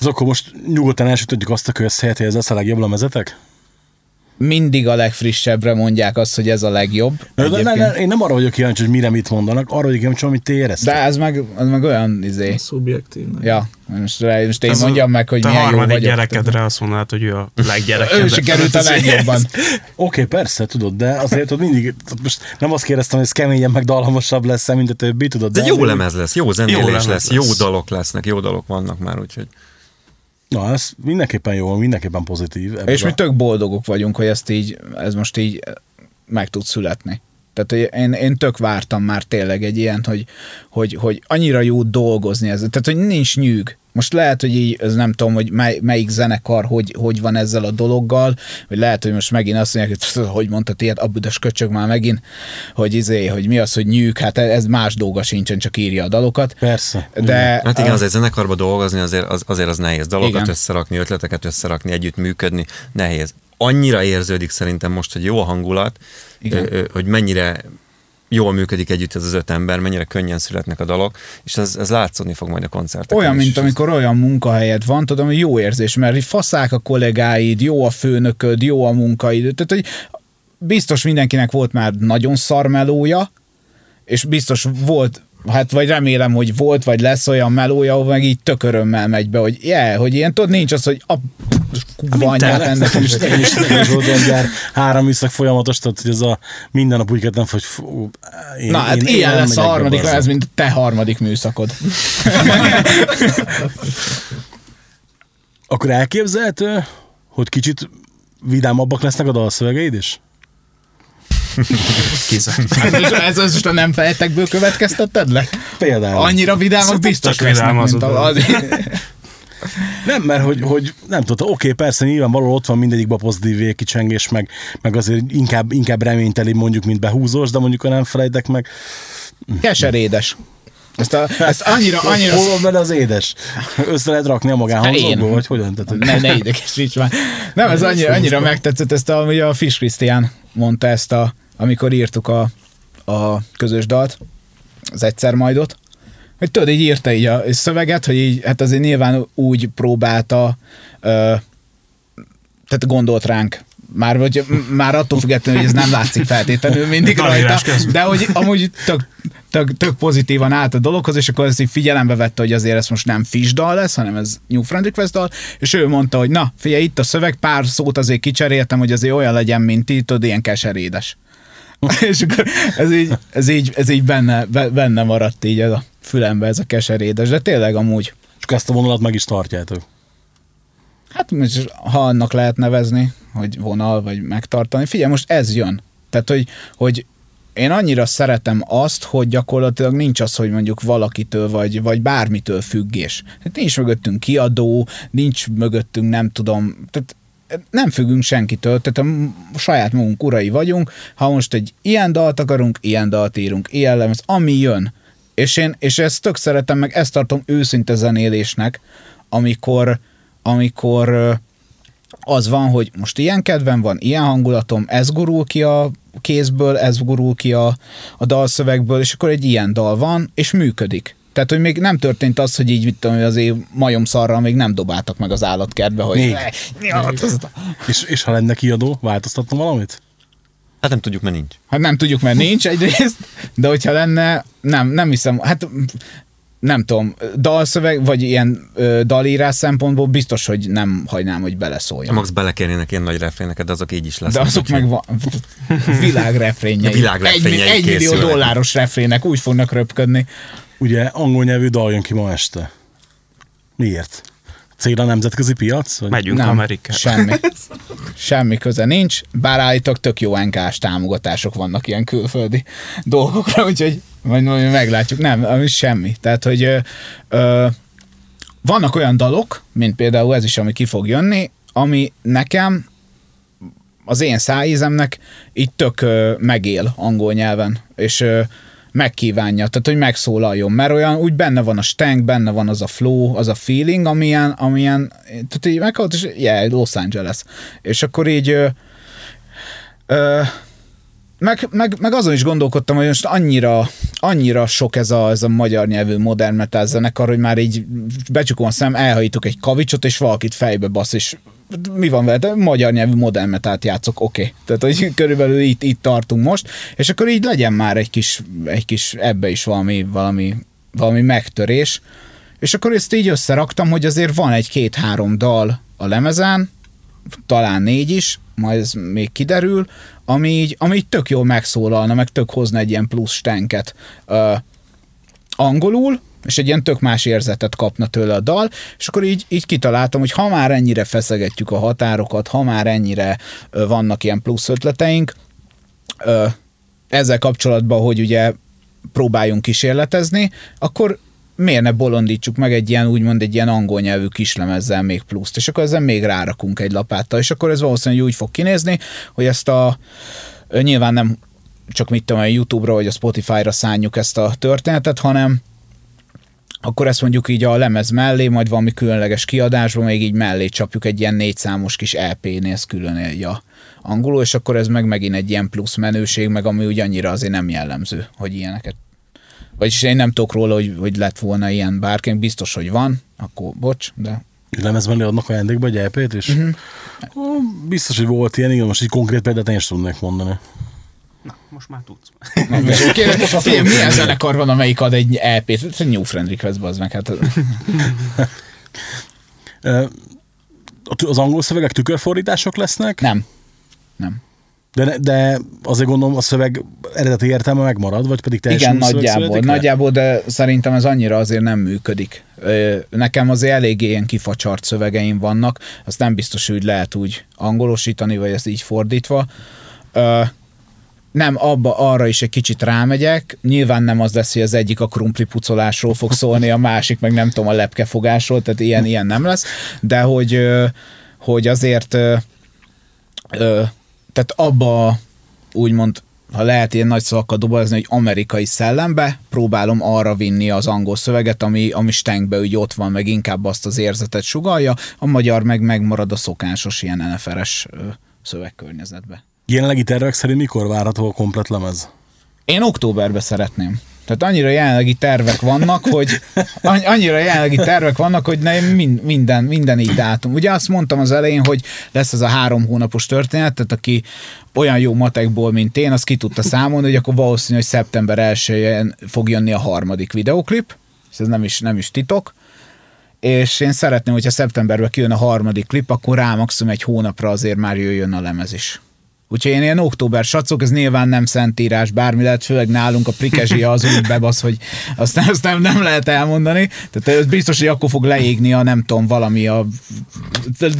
Speaker 2: Az akkor most nyugodtan elsütöttük azt a közhelyet, hogy ez lesz a legjobb lemezetek?
Speaker 3: Mindig a legfrissebbre mondják azt, hogy ez a legjobb.
Speaker 2: De, de, ne, ne, én nem arra vagyok kíváncsi, hogy mire mit mondanak, arra vagyok kíváncsi, amit ti éreztek.
Speaker 3: De ez meg, ez meg olyan izé.
Speaker 6: Szubjektív.
Speaker 3: Ja, most, most én
Speaker 5: Ez a-
Speaker 3: mondjam meg, hogy milyen jó
Speaker 5: harmadik
Speaker 3: vagyok.
Speaker 5: gyerekedre azt mondanád, hogy ő a *laughs*
Speaker 3: Ő
Speaker 5: leggyerekedre.
Speaker 3: sikerült a legjobban. *laughs*
Speaker 2: Oké, okay, persze, tudod, de azért ott mindig, most nem azt kérdeztem, hogy ez keményen meg dalmasabb lesz, mint a többi, tudod.
Speaker 4: De jó
Speaker 2: azért-
Speaker 4: lemez lesz, jó zenélés
Speaker 5: Jó
Speaker 4: jó lesz,
Speaker 5: lesz.
Speaker 4: jó dalok lesznek, jó dalok vannak már, úgyhogy
Speaker 2: Na, ez mindenképpen jó, mindenképpen pozitív.
Speaker 3: És
Speaker 2: a-
Speaker 3: mi tök boldogok vagyunk, hogy ezt így, ez most így meg tud születni. Tehát hogy én, én tök vártam már tényleg egy ilyen, hogy, hogy, hogy annyira jó dolgozni ez. Tehát, hogy nincs nyűg. Most lehet, hogy így, ez nem tudom, hogy mely, melyik zenekar hogy, hogy van ezzel a dologgal, vagy lehet, hogy most megint azt mondják, hogy hogy mondtad ilyet, a büdös köcsög már megint, hogy izé, hogy mi az, hogy nyűg, hát ez más dolga sincsen, csak írja a dalokat.
Speaker 2: Persze.
Speaker 3: De
Speaker 4: Hát igen, azért zenekarba dolgozni azért az, azért az nehéz. Dalokat
Speaker 3: Igen.
Speaker 4: összerakni, ötleteket összerakni, együtt működni, nehéz. Annyira érződik szerintem most, hogy jó a hangulat,
Speaker 3: Igen.
Speaker 4: hogy mennyire jól működik együtt ez az öt ember, mennyire könnyen születnek a dalok, és ez, ez látszódni fog majd a koncerteken
Speaker 3: Olyan, mint amikor olyan munkahelyed van, tudom, hogy jó érzés, mert faszák a kollégáid, jó a főnököd, jó a munkaid, tehát hogy biztos mindenkinek volt már nagyon szar melója, és biztos volt, hát vagy remélem, hogy volt, vagy lesz olyan melója, ahol meg így tök örömmel megy be, hogy yeah, hogy ilyen, tudod, nincs az, hogy a kurva anyát ennek is.
Speaker 2: nekem is, gyár, három műszak folyamatos, tehát hogy ez a minden nap úgy kettem, hogy fú, én,
Speaker 3: Na, hát
Speaker 2: én, én
Speaker 3: ilyen
Speaker 2: nem
Speaker 3: lesz a harmadik ez, mint te harmadik műszakod. *laughs*
Speaker 2: Akkor elképzelhető, hogy kicsit vidámabbak lesznek a dalszövegeid is?
Speaker 5: Kizárt. *laughs*
Speaker 3: Ez, most- a nem fejtekből következtetted le?
Speaker 2: Például.
Speaker 3: Annyira vidámak biztos lesznek,
Speaker 5: vidám az
Speaker 3: mint
Speaker 5: a
Speaker 3: az, *laughs*
Speaker 2: Nem, mert hogy, hogy nem tudom, oké, persze nyilvánvalóan ott van mindegyikben pozitív végkicsengés, meg, meg azért inkább, inkább reményteli mondjuk, mint behúzós, de mondjuk, ha nem felejtek meg,
Speaker 3: keserédes. Ezt, a, ezt annyira, annyira...
Speaker 2: hol van az édes? Össze lehet rakni a
Speaker 3: Hát
Speaker 2: magánhangzókból,
Speaker 3: én.
Speaker 2: vagy hogyan? Tehát, hogy-
Speaker 3: Ne, ne idegesíts már. Nem, ez *laughs* annyira, annyira megtetszett, ezt a, ugye a Fish Krisztián mondta ezt, a, amikor írtuk a, a közös dalt, az egyszer majdot, hogy tudod, így írta így a szöveget, hogy így, hát azért nyilván úgy próbálta, ö, tehát gondolt ránk, már, vagy, már attól függetlenül, hogy ez nem látszik feltétlenül mindig rajta, de hogy amúgy tök, tök, tök pozitívan állt a dologhoz, és akkor ezt így figyelembe vette, hogy azért ez most nem Fish dal lesz, hanem ez New Friend Request dal, és ő mondta, hogy na, figyelj, itt a szöveg, pár szót azért kicseréltem, hogy azért olyan legyen, mint ti, tudod, ilyen keserédes. *laughs* és akkor ez így, ez így, ez így benne, be- benne maradt így ez a fülembe, ez a keserédes, de tényleg amúgy,
Speaker 2: akkor ezt a vonalat meg is tartjátok.
Speaker 3: hát most, ha annak lehet nevezni, hogy vonal, vagy megtartani, figyelj, most ez jön. Tehát, hogy, hogy én annyira szeretem azt, hogy gyakorlatilag nincs az, hogy mondjuk valakitől vagy, vagy bármitől függés. Tehát nincs mögöttünk kiadó, nincs mögöttünk nem tudom, tehát nem függünk senkitől, tehát a saját magunk urai vagyunk, ha most egy ilyen dalt akarunk, ilyen dalt írunk, ilyen lemez, ami jön. És én és ezt tök szeretem, meg ezt tartom őszinte zenélésnek, amikor, amikor az van, hogy most ilyen kedvem van, ilyen hangulatom, ez gurul ki a kézből, ez gurul ki a, a dalszövegből, és akkor egy ilyen dal van, és működik. Tehát, hogy még nem történt az, hogy így, mit tudom, hogy azért majom szarral még nem dobáltak meg az állatkertbe, hogy
Speaker 2: Még. És, és ha lenne kiadó, változtattam valamit?
Speaker 4: Hát nem tudjuk, mert nincs.
Speaker 3: Hát nem tudjuk, mert nincs egyrészt, de hogyha lenne, nem, nem hiszem, hát nem tudom, dalszöveg, vagy ilyen ö, dalírás szempontból biztos, hogy nem hagynám, hogy beleszóljon.
Speaker 4: Max belekérnének ilyen nagy refréneket, de azok így is
Speaker 3: De
Speaker 4: lesznek.
Speaker 3: azok meg van, világrefrényei.
Speaker 4: Világrefrényeik
Speaker 3: egy, egy millió dolláros refrének úgy fognak röpködni.
Speaker 2: Ugye angol nyelvű dal jön ki ma este. Miért? Cél a nemzetközi piac? Vagy?
Speaker 5: Megyünk
Speaker 3: nem,
Speaker 5: Amerikába.
Speaker 3: semmi. *laughs* Semmi köze nincs, bár állítok tök jó NK-s támogatások vannak ilyen külföldi dolgokra, *laughs* úgyhogy majd, majd meglátjuk. Nem, ami semmi. Tehát, hogy ö, ö, vannak olyan dalok, mint például ez is, ami ki fog jönni, ami nekem az én szájízemnek így tök ö, megél angol nyelven, és ö, megkívánja, tehát hogy megszólaljon, mert olyan úgy benne van a stank, benne van az a flow, az a feeling, amilyen, amilyen tehát így meghalt, és yeah, Los Angeles. És akkor így ö, ö, meg, meg, meg azon is gondolkodtam, hogy most annyira, annyira sok ez a, ez a magyar nyelvű modern metal zenekar, hogy már így becsukom a szem, elhajítok egy kavicsot, és valakit fejbe basz, és mi van vele? De magyar nyelvű modern metalt játszok, oké. Okay. Tehát, hogy körülbelül itt, itt tartunk most, és akkor így legyen már egy kis, egy kis ebbe is valami, valami, valami megtörés. És akkor ezt így összeraktam, hogy azért van egy-két-három dal a lemezen, talán négy is, majd ez még kiderül, ami így, ami így tök jól megszólalna, meg tök hozna egy ilyen plusz stenket uh, angolul, és egy ilyen tök más érzetet kapna tőle a dal, és akkor így, így kitaláltam, hogy ha már ennyire feszegetjük a határokat, ha már ennyire uh, vannak ilyen plusz ötleteink, uh, ezzel kapcsolatban, hogy ugye próbáljunk kísérletezni, akkor miért ne bolondítsuk meg egy ilyen, úgymond egy ilyen angol nyelvű kislemezzel még pluszt, és akkor ezzel még rárakunk egy lapáttal, és akkor ez valószínűleg úgy fog kinézni, hogy ezt a nyilván nem csak mit tudom, a YouTube-ra vagy a Spotify-ra szánjuk ezt a történetet, hanem akkor ezt mondjuk így a lemez mellé, majd valami különleges kiadásban még így mellé csapjuk egy ilyen négy számos kis EP-nél, ez külön egy a angolul, és akkor ez meg megint egy ilyen plusz menőség, meg ami úgy annyira azért nem jellemző, hogy ilyeneket vagyis én nem tudok róla, hogy, hogy lett volna ilyen bárki, biztos, hogy van, akkor bocs, de...
Speaker 2: Lemez mellé adnak ajándékba egy EP-t, és uh-huh. biztos, hogy volt ilyen, igen, most egy konkrét példát én is tudnék mondani.
Speaker 5: Na, most már tudsz. *laughs*
Speaker 3: Figyelj, milyen zenekar van, amelyik ad egy EP-t? Ez egy New Friend Request, az meg. Hát... *laughs*
Speaker 2: az angol szövegek tükörfordítások lesznek?
Speaker 3: Nem. Nem.
Speaker 2: De, de azért gondolom a szöveg eredeti értelme megmarad, vagy pedig
Speaker 3: teljesen Igen, nagyjából, nagyjából, de szerintem ez annyira azért nem működik. Nekem azért eléggé ilyen kifacsart szövegeim vannak, azt nem biztos, hogy lehet úgy angolosítani, vagy ezt így fordítva. Nem, abba arra is egy kicsit rámegyek. Nyilván nem az lesz, hogy az egyik a krumpli pucolásról fog szólni, a másik meg nem tudom, a lepkefogásról, tehát ilyen, ilyen nem lesz. De hogy, hogy azért tehát abba úgymond ha lehet ilyen nagy szavakkal dobozni, hogy amerikai szellembe, próbálom arra vinni az angol szöveget, ami, ami stenkbe úgy ott van, meg inkább azt az érzetet sugalja, a magyar meg megmarad a szokásos ilyen NFR-es szövegkörnyezetbe.
Speaker 2: Jelenlegi tervek szerint mikor várható a komplet lemez?
Speaker 3: Én októberbe szeretném. Tehát annyira jelenlegi tervek vannak, hogy annyira jelenlegi tervek vannak, hogy nem minden, minden így dátum. Ugye azt mondtam az elején, hogy lesz ez a három hónapos történet, tehát aki olyan jó matekból, mint én, az ki tudta számolni, hogy akkor valószínű, hogy szeptember 1 fog jönni a harmadik videoklip, és ez nem is, nem is titok, és én szeretném, hogyha szeptemberben kijön a harmadik klip, akkor rá maximum egy hónapra azért már jöjjön a lemez is. Úgyhogy én ilyen október sacok, ez nyilván nem szentírás, bármi lehet, főleg nálunk a prikezsia az úgy bebasz, hogy azt, azt nem, nem lehet elmondani. Tehát ez biztos, hogy akkor fog leégni a nem tudom, valami a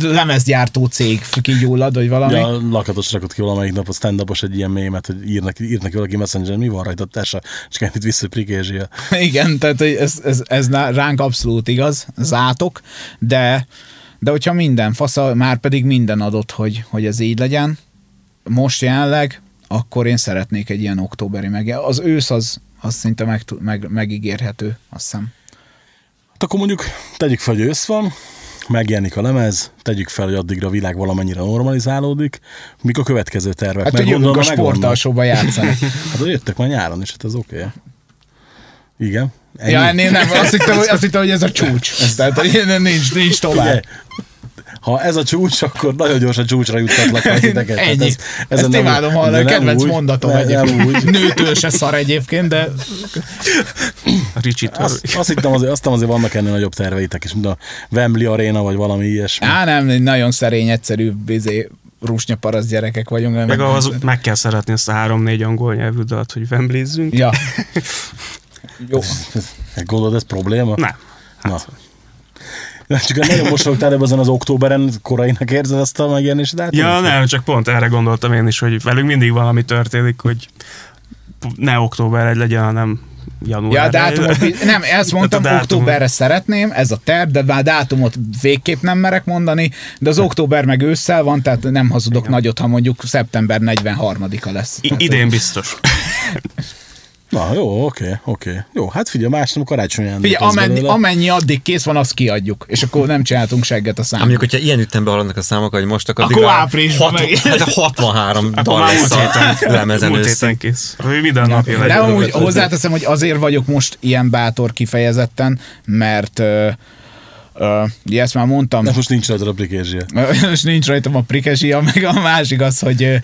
Speaker 3: lemezgyártó cég kigyullad, vagy valami.
Speaker 2: Ja, lakatos rakott ki valamelyik nap a stand egy ilyen mémet, hogy írnak, írnak valaki messenger, mi van rajta, és kell itt vissza prikezsia.
Speaker 3: Igen, tehát ez, ez, ez ránk abszolút igaz, zátok, de de hogyha minden fasza, már pedig minden adott, hogy, hogy ez így legyen, most jelenleg, akkor én szeretnék egy ilyen októberi meg. Az ősz az, az szinte meg, meg, megígérhető, azt hiszem.
Speaker 2: Hát akkor mondjuk tegyük fel, hogy ősz van, megjelenik a lemez, tegyük fel, hogy addigra a világ valamennyire normalizálódik. Mik a következő tervek?
Speaker 3: Hát, hogy jövünk a sportalsóba játszani. *laughs*
Speaker 2: hát, hogy jöttek már nyáron is, hát ez oké. Okay. Igen.
Speaker 3: Ennyi. Ja, ennél nem, azt hittem, hogy, azt hittem, hogy ez a csúcs. Tehát, hogy nincs, nincs tovább. Figyelj,
Speaker 2: ha ez a csúcs, akkor nagyon gyorsan csúcsra juttatlak
Speaker 3: a titeket. Ennyi. Ez, ez Ezt nem, imádom hallani, kedvenc úgy, mondatom ne, egyébként. úgy. Nőtől se szar egyébként, de...
Speaker 5: Ricsit.
Speaker 2: Azt, azt hittem azért, azt azért vannak ennél nagyobb terveitek is, mint a Wembley Arena, vagy valami ilyesmi.
Speaker 3: Á, nem, nagyon szerény, egyszerű bizé, rusnya parasz gyerekek vagyunk.
Speaker 5: Meg, meg az, meg kell szeretni ezt a három-négy angol nyelvű dalt, hogy Wembleyzzünk.
Speaker 3: Ja. *laughs*
Speaker 2: Jó. Gondolod, ez probléma?
Speaker 5: Nem. Hát.
Speaker 2: Na. Csak nagyon mosolygtál ebben az októberen korainak érzed azt a megjelenést?
Speaker 5: Ja, nem, csak pont erre gondoltam én is, hogy velünk mindig valami történik, hogy ne október egy legyen, hanem január.
Speaker 3: Ja, dátumot, nem, *laughs* ezt mondtam, dátum... októberre szeretném, ez a terv, de már dátumot végképp nem merek mondani, de az október meg ősszel van, tehát nem hazudok Igen. nagyot, ha mondjuk szeptember 43-a lesz.
Speaker 5: I- idén biztos. *laughs*
Speaker 2: Na, jó, oké, oké. Jó, hát figyelj, másnap karácsony ajándék
Speaker 3: Figyelj, amennyi,
Speaker 2: belőle.
Speaker 3: amennyi addig kész van, azt kiadjuk. És akkor nem csináltunk segget a számot.
Speaker 4: mondjuk, hogyha ilyen ütembe haladnak a számok, hogy most, akkor,
Speaker 3: Akkor áprilisban
Speaker 4: 60,
Speaker 3: meg-
Speaker 4: hát 63
Speaker 5: Hát
Speaker 4: dal lesz a lemezen
Speaker 5: héten kész. Minden napja
Speaker 3: De
Speaker 5: legyen.
Speaker 3: amúgy hozzáteszem, hogy azért vagyok most ilyen bátor kifejezetten, mert ugye ezt már mondtam,
Speaker 2: De most nincs rajta a prikézsia. *laughs*
Speaker 3: most nincs rajtam a prikesia, meg a másik az, hogy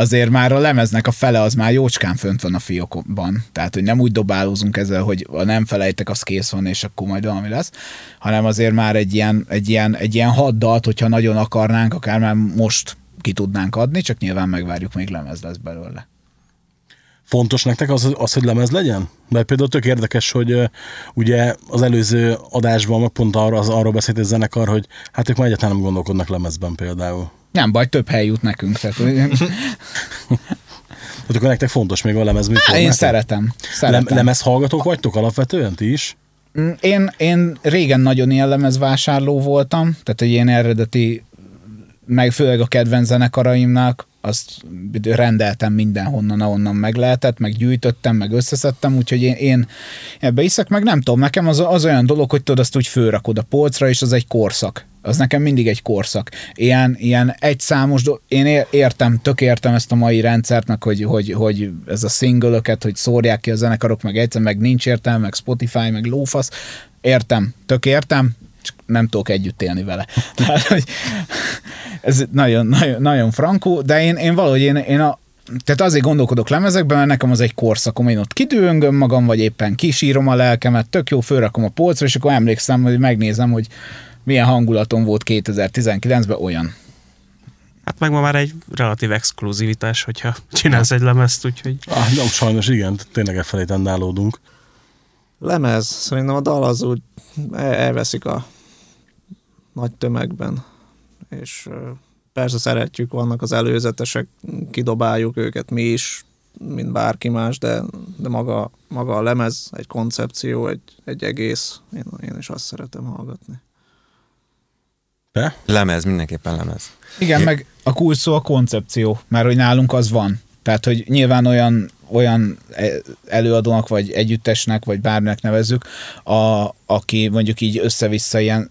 Speaker 3: azért már a lemeznek a fele az már jócskán fönt van a fiókban. Tehát, hogy nem úgy dobálózunk ezzel, hogy ha nem felejtek, az kész van, és akkor majd valami lesz, hanem azért már egy ilyen, egy ilyen, egy ilyen hat dalt, hogyha nagyon akarnánk, akár már most ki tudnánk adni, csak nyilván megvárjuk, még lemez lesz belőle.
Speaker 2: Fontos nektek az, az, hogy lemez legyen? Mert például tök érdekes, hogy ugye az előző adásban meg pont arra, az, arról beszélt a zenekar, hogy hát ők már egyáltalán nem gondolkodnak lemezben például.
Speaker 3: Nem baj, több hely jut nekünk. Tehát, *laughs*
Speaker 2: Hát akkor nektek fontos még a lemez
Speaker 3: Há, én szeretem. szeretem.
Speaker 2: Lem, lemez hallgatók vagytok alapvetően, ti is?
Speaker 3: Mm, Én, én régen nagyon ilyen lemezvásárló voltam, tehát egy ilyen eredeti, meg főleg a kedvenc zenekaraimnak, azt rendeltem mindenhonnan, ahonnan meg lehetett, meg gyűjtöttem, meg összeszedtem, úgyhogy én, én ebbe hiszek, meg nem tudom, nekem az, az olyan dolog, hogy tudod, azt úgy fölrakod a polcra, és az egy korszak. Az nekem mindig egy korszak. Ilyen, ilyen egyszámos, do- én ér- értem, tök értem ezt a mai rendszert, hogy, hogy, hogy ez a szingölöket, hogy szórják ki a zenekarok, meg egyszer, meg nincs értelme, meg Spotify, meg lófasz. Értem, tök értem, csak nem tudok együtt élni vele. *laughs* Tehát, hogy ez nagyon, nagyon, nagyon frankó, de én, én valahogy én, én a, tehát azért gondolkodok lemezekben, mert nekem az egy korszakom, én ott kidőngöm magam, vagy éppen kisírom a lelkemet, tök jó, fölrakom a polcra, és akkor emlékszem, hogy megnézem, hogy milyen hangulatom volt 2019-ben olyan.
Speaker 5: Hát meg ma már egy relatív exkluzivitás, hogyha csinálsz egy lemezt, úgyhogy
Speaker 2: Ah, nem, sajnos igen, tényleg e felé tendálódunk.
Speaker 6: Lemez, szerintem a dal az úgy el- elveszik a nagy tömegben, és persze szeretjük, vannak az előzetesek, kidobáljuk őket mi is, mint bárki más, de, de maga, maga a lemez egy koncepció, egy, egy egész, én, én is azt szeretem hallgatni.
Speaker 2: Te?
Speaker 4: Lemez, mindenképpen lemez.
Speaker 3: Igen, meg a kulcs szó a koncepció, mert hogy nálunk az van. Tehát, hogy nyilván olyan, olyan e- előadónak, vagy együttesnek, vagy bárminek nevezzük, a, aki mondjuk így össze-vissza ilyen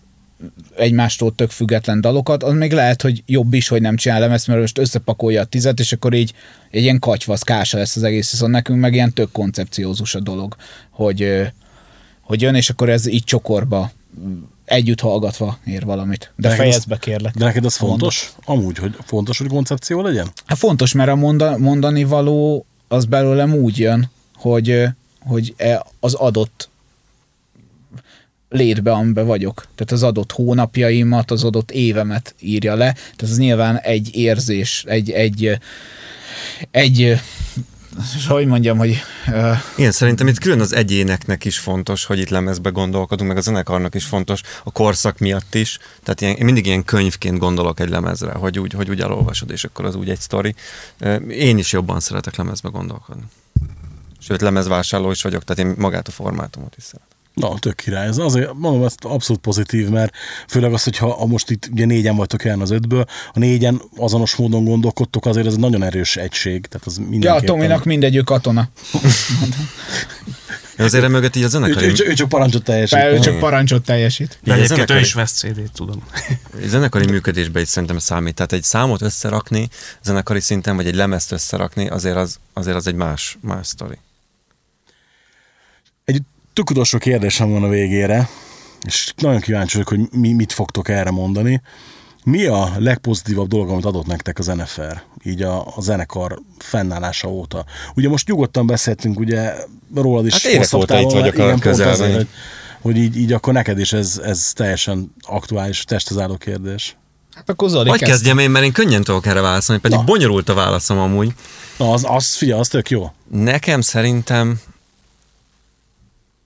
Speaker 3: egymástól tök független dalokat, az még lehet, hogy jobb is, hogy nem csinál lemezt, mert most összepakolja a tizet, és akkor így egy ilyen katyvasz, kása lesz az egész, viszont nekünk meg ilyen tök koncepciózus a dolog, hogy, hogy jön, és akkor ez így csokorba együtt hallgatva ér valamit. De
Speaker 2: az-
Speaker 3: fejezd be, kérlek.
Speaker 2: De neked
Speaker 3: mondod.
Speaker 2: fontos? Amúgy, hogy fontos, hogy koncepció legyen?
Speaker 3: Hát fontos, mert a monda, mondani való az belőlem úgy jön, hogy, hogy e- az adott létbe, amiben vagyok. Tehát az adott hónapjaimat, az adott évemet írja le. Tehát ez nyilván egy érzés, egy, egy, egy, ö, hogy mondjam, hogy ö,
Speaker 4: Igen, szerintem itt külön az egyéneknek is fontos, hogy itt lemezbe gondolkodunk, meg a zenekarnak is fontos, a korszak miatt is. Tehát ilyen, én mindig ilyen könyvként gondolok egy lemezre, hogy úgy, hogy úgy elolvasod, és akkor az úgy egy sztori. Én is jobban szeretek lemezbe gondolkodni. Sőt, lemezvásárló is vagyok, tehát én magát a formátumot is szeretem.
Speaker 2: Na, tök király. Ez azért mondom, ez abszolút pozitív, mert főleg az, hogyha a most itt ugye négyen vagytok jelen az ötből, a négyen azonos módon gondolkodtok, azért ez egy nagyon erős egység. Tehát az
Speaker 3: ja,
Speaker 2: mindenképpen...
Speaker 3: Tominak mindegy, ő katona.
Speaker 4: De azért mögött így a
Speaker 2: ő,
Speaker 4: zenekari,
Speaker 2: ő, csak- ő csak parancsot teljesít.
Speaker 3: Be, ő csak parancsot teljesít.
Speaker 5: de egyébként ő
Speaker 4: zenekari-
Speaker 5: is vesz CD-t, tudom.
Speaker 4: zenekari működésben is szerintem számít. Tehát egy számot összerakni zenekari szinten, vagy egy lemezt összerakni, azért az, azért az egy más, más sztori.
Speaker 2: Tök utolsó kérdésem van a végére, és nagyon kíváncsi vagyok, hogy mi, mit fogtok erre mondani. Mi a legpozitívabb dolog, amit adott nektek az NFR, így a, a zenekar fennállása óta? Ugye most nyugodtan beszéltünk ugye rólad is
Speaker 4: Hát évek
Speaker 2: hosszabb
Speaker 4: óta itt vagyok a
Speaker 2: igen, pont
Speaker 4: közelben.
Speaker 2: azért, hogy, hogy így, így akkor neked is ez, ez teljesen aktuális, testhez álló kérdés.
Speaker 3: Hát akkor Zoli kezd.
Speaker 4: kezdjem én, mert én könnyen tudok erre válaszolni, pedig
Speaker 2: Na.
Speaker 4: bonyolult a válaszom amúgy.
Speaker 2: Na, az, az figyelj, az tök jó.
Speaker 4: Nekem szerintem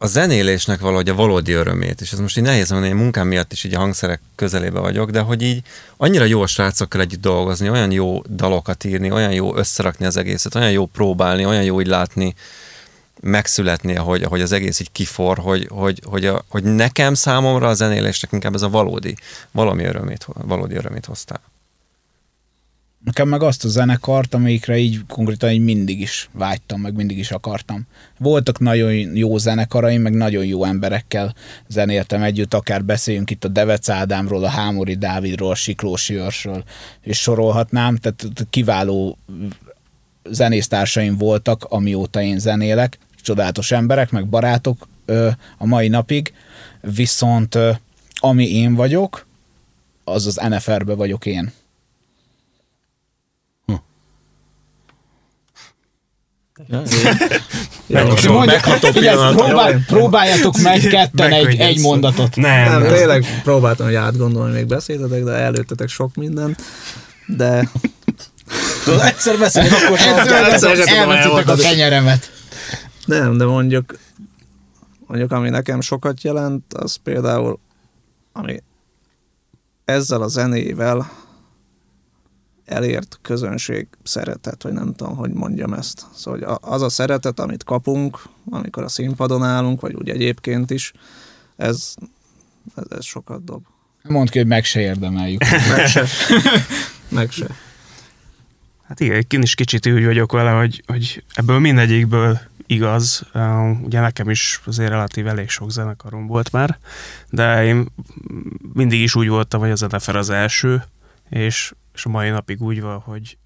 Speaker 4: a zenélésnek valahogy a valódi örömét, és ez most így nehéz mondani, én munkám miatt is így a hangszerek közelébe vagyok, de hogy így annyira jó a srácokkal együtt dolgozni, olyan jó dalokat írni, olyan jó összerakni az egészet, olyan jó próbálni, olyan jó így látni, megszületni, ahogy, ahogy az egész így kifor, hogy, hogy, hogy, a, hogy nekem számomra a zenélésnek inkább ez a valódi, valami örömét, valódi örömét hoztál.
Speaker 3: Nekem meg azt a zenekart, amelyikre így konkrétan így mindig is vágytam, meg mindig is akartam. Voltak nagyon jó zenekaraim, meg nagyon jó emberekkel zenéltem együtt, akár beszéljünk itt a Devec Ádámról, a Hámori Dávidról, a Siklósi Őrsről, és sorolhatnám, tehát kiváló zenésztársaim voltak, amióta én zenélek, csodálatos emberek, meg barátok ö, a mai napig, viszont ö, ami én vagyok, az az NFR-be vagyok én. *laughs*
Speaker 6: Jó,
Speaker 3: Mondja, figyelj, próbál, próbáljatok meg ketten egy, egy mondatot.
Speaker 5: Nem,
Speaker 6: Nem,
Speaker 5: nem.
Speaker 6: tényleg próbáltam, hogy átgondolni, még beszéltetek, de előttetek sok minden. De
Speaker 2: Tudod, egyszer beszélni, akkor
Speaker 3: Egyszer
Speaker 6: egyszer
Speaker 3: elveszitek a kenyeremet.
Speaker 6: nem, de mondjuk, mondjuk ami nekem sokat jelent, az például, ami ezzel a zenével elért közönség szeretet, vagy nem tudom, hogy mondjam ezt. Szóval hogy a- az a szeretet, amit kapunk, amikor a színpadon állunk, vagy úgy egyébként is, ez, ez, ez sokat dob.
Speaker 3: Mondd ki, hogy meg se érdemeljük. *laughs*
Speaker 6: Meg se. *laughs* Meg se.
Speaker 5: Hát igen, én is kicsit úgy vagyok vele, hogy, hogy ebből mindegyikből igaz. Ugye nekem is azért relatív elég sok zenekarom volt már, de én mindig is úgy voltam, hogy az NFR az első, és, és a mai napig úgy van, hogy,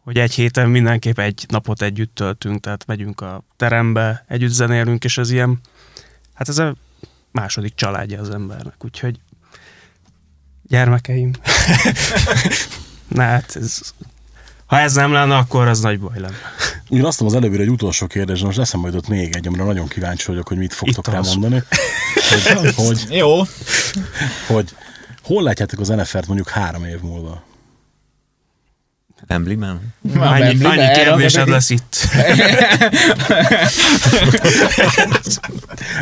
Speaker 5: hogy egy héten mindenképp egy napot együtt töltünk, tehát megyünk a terembe, együtt zenélünk, és ez ilyen, hát ez a második családja az embernek, úgyhogy gyermekeim. *laughs* Na hát ez, ha ez nem lenne, akkor az nagy baj lenne.
Speaker 2: Úgy azt az előbbire egy utolsó kérdés, most eszembe jutott még egy, amire nagyon kíváncsi vagyok, hogy mit fogtok
Speaker 5: Itt
Speaker 2: rá
Speaker 5: az.
Speaker 2: mondani. *laughs* Hogy, hogy,
Speaker 3: Jó.
Speaker 2: hogy hol látjátok az NFL-t mondjuk három év múlva?
Speaker 4: Embliben?
Speaker 5: Annyi, annyi kérdésed lesz itt. *laughs*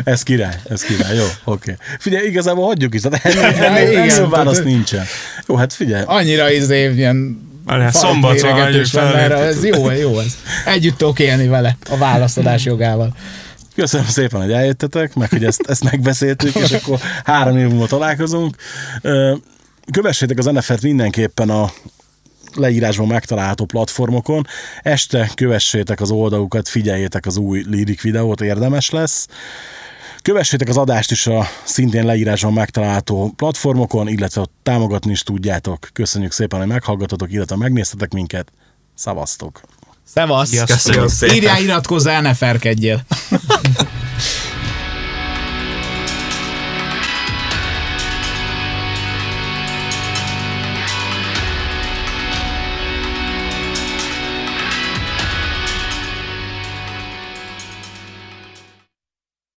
Speaker 2: Ez király, ez király, jó, oké. Figyelj, igazából hagyjuk is, tehát *laughs* ennél, ennél, ennél válasz nincsen. Jó, hát figyelj,
Speaker 3: Annyira izé, ilyen
Speaker 5: Várjál, szombatra hagyjuk fel.
Speaker 3: erre. Ez jó, jó ez. Együtt tudok élni vele a válaszadás jogával.
Speaker 2: Köszönöm szépen, hogy eljöttetek, meg hogy ezt, ezt megbeszéltük, és akkor három év múlva találkozunk. Kövessétek az NFL-t mindenképpen a leírásban megtalálható platformokon. Este kövessétek az oldalukat, figyeljétek az új lirik videót, érdemes lesz. Kövessétek az adást is a szintén leírásban megtalálható platformokon, illetve támogatni is tudjátok. Köszönjük szépen, hogy meghallgatotok, illetve megnéztetek minket. Szavaztok!
Speaker 3: Szevasz!
Speaker 5: Sziasztok.
Speaker 6: Köszönjük szépen.
Speaker 3: Írjál, iratkozzál, ne ferkedjél! *laughs*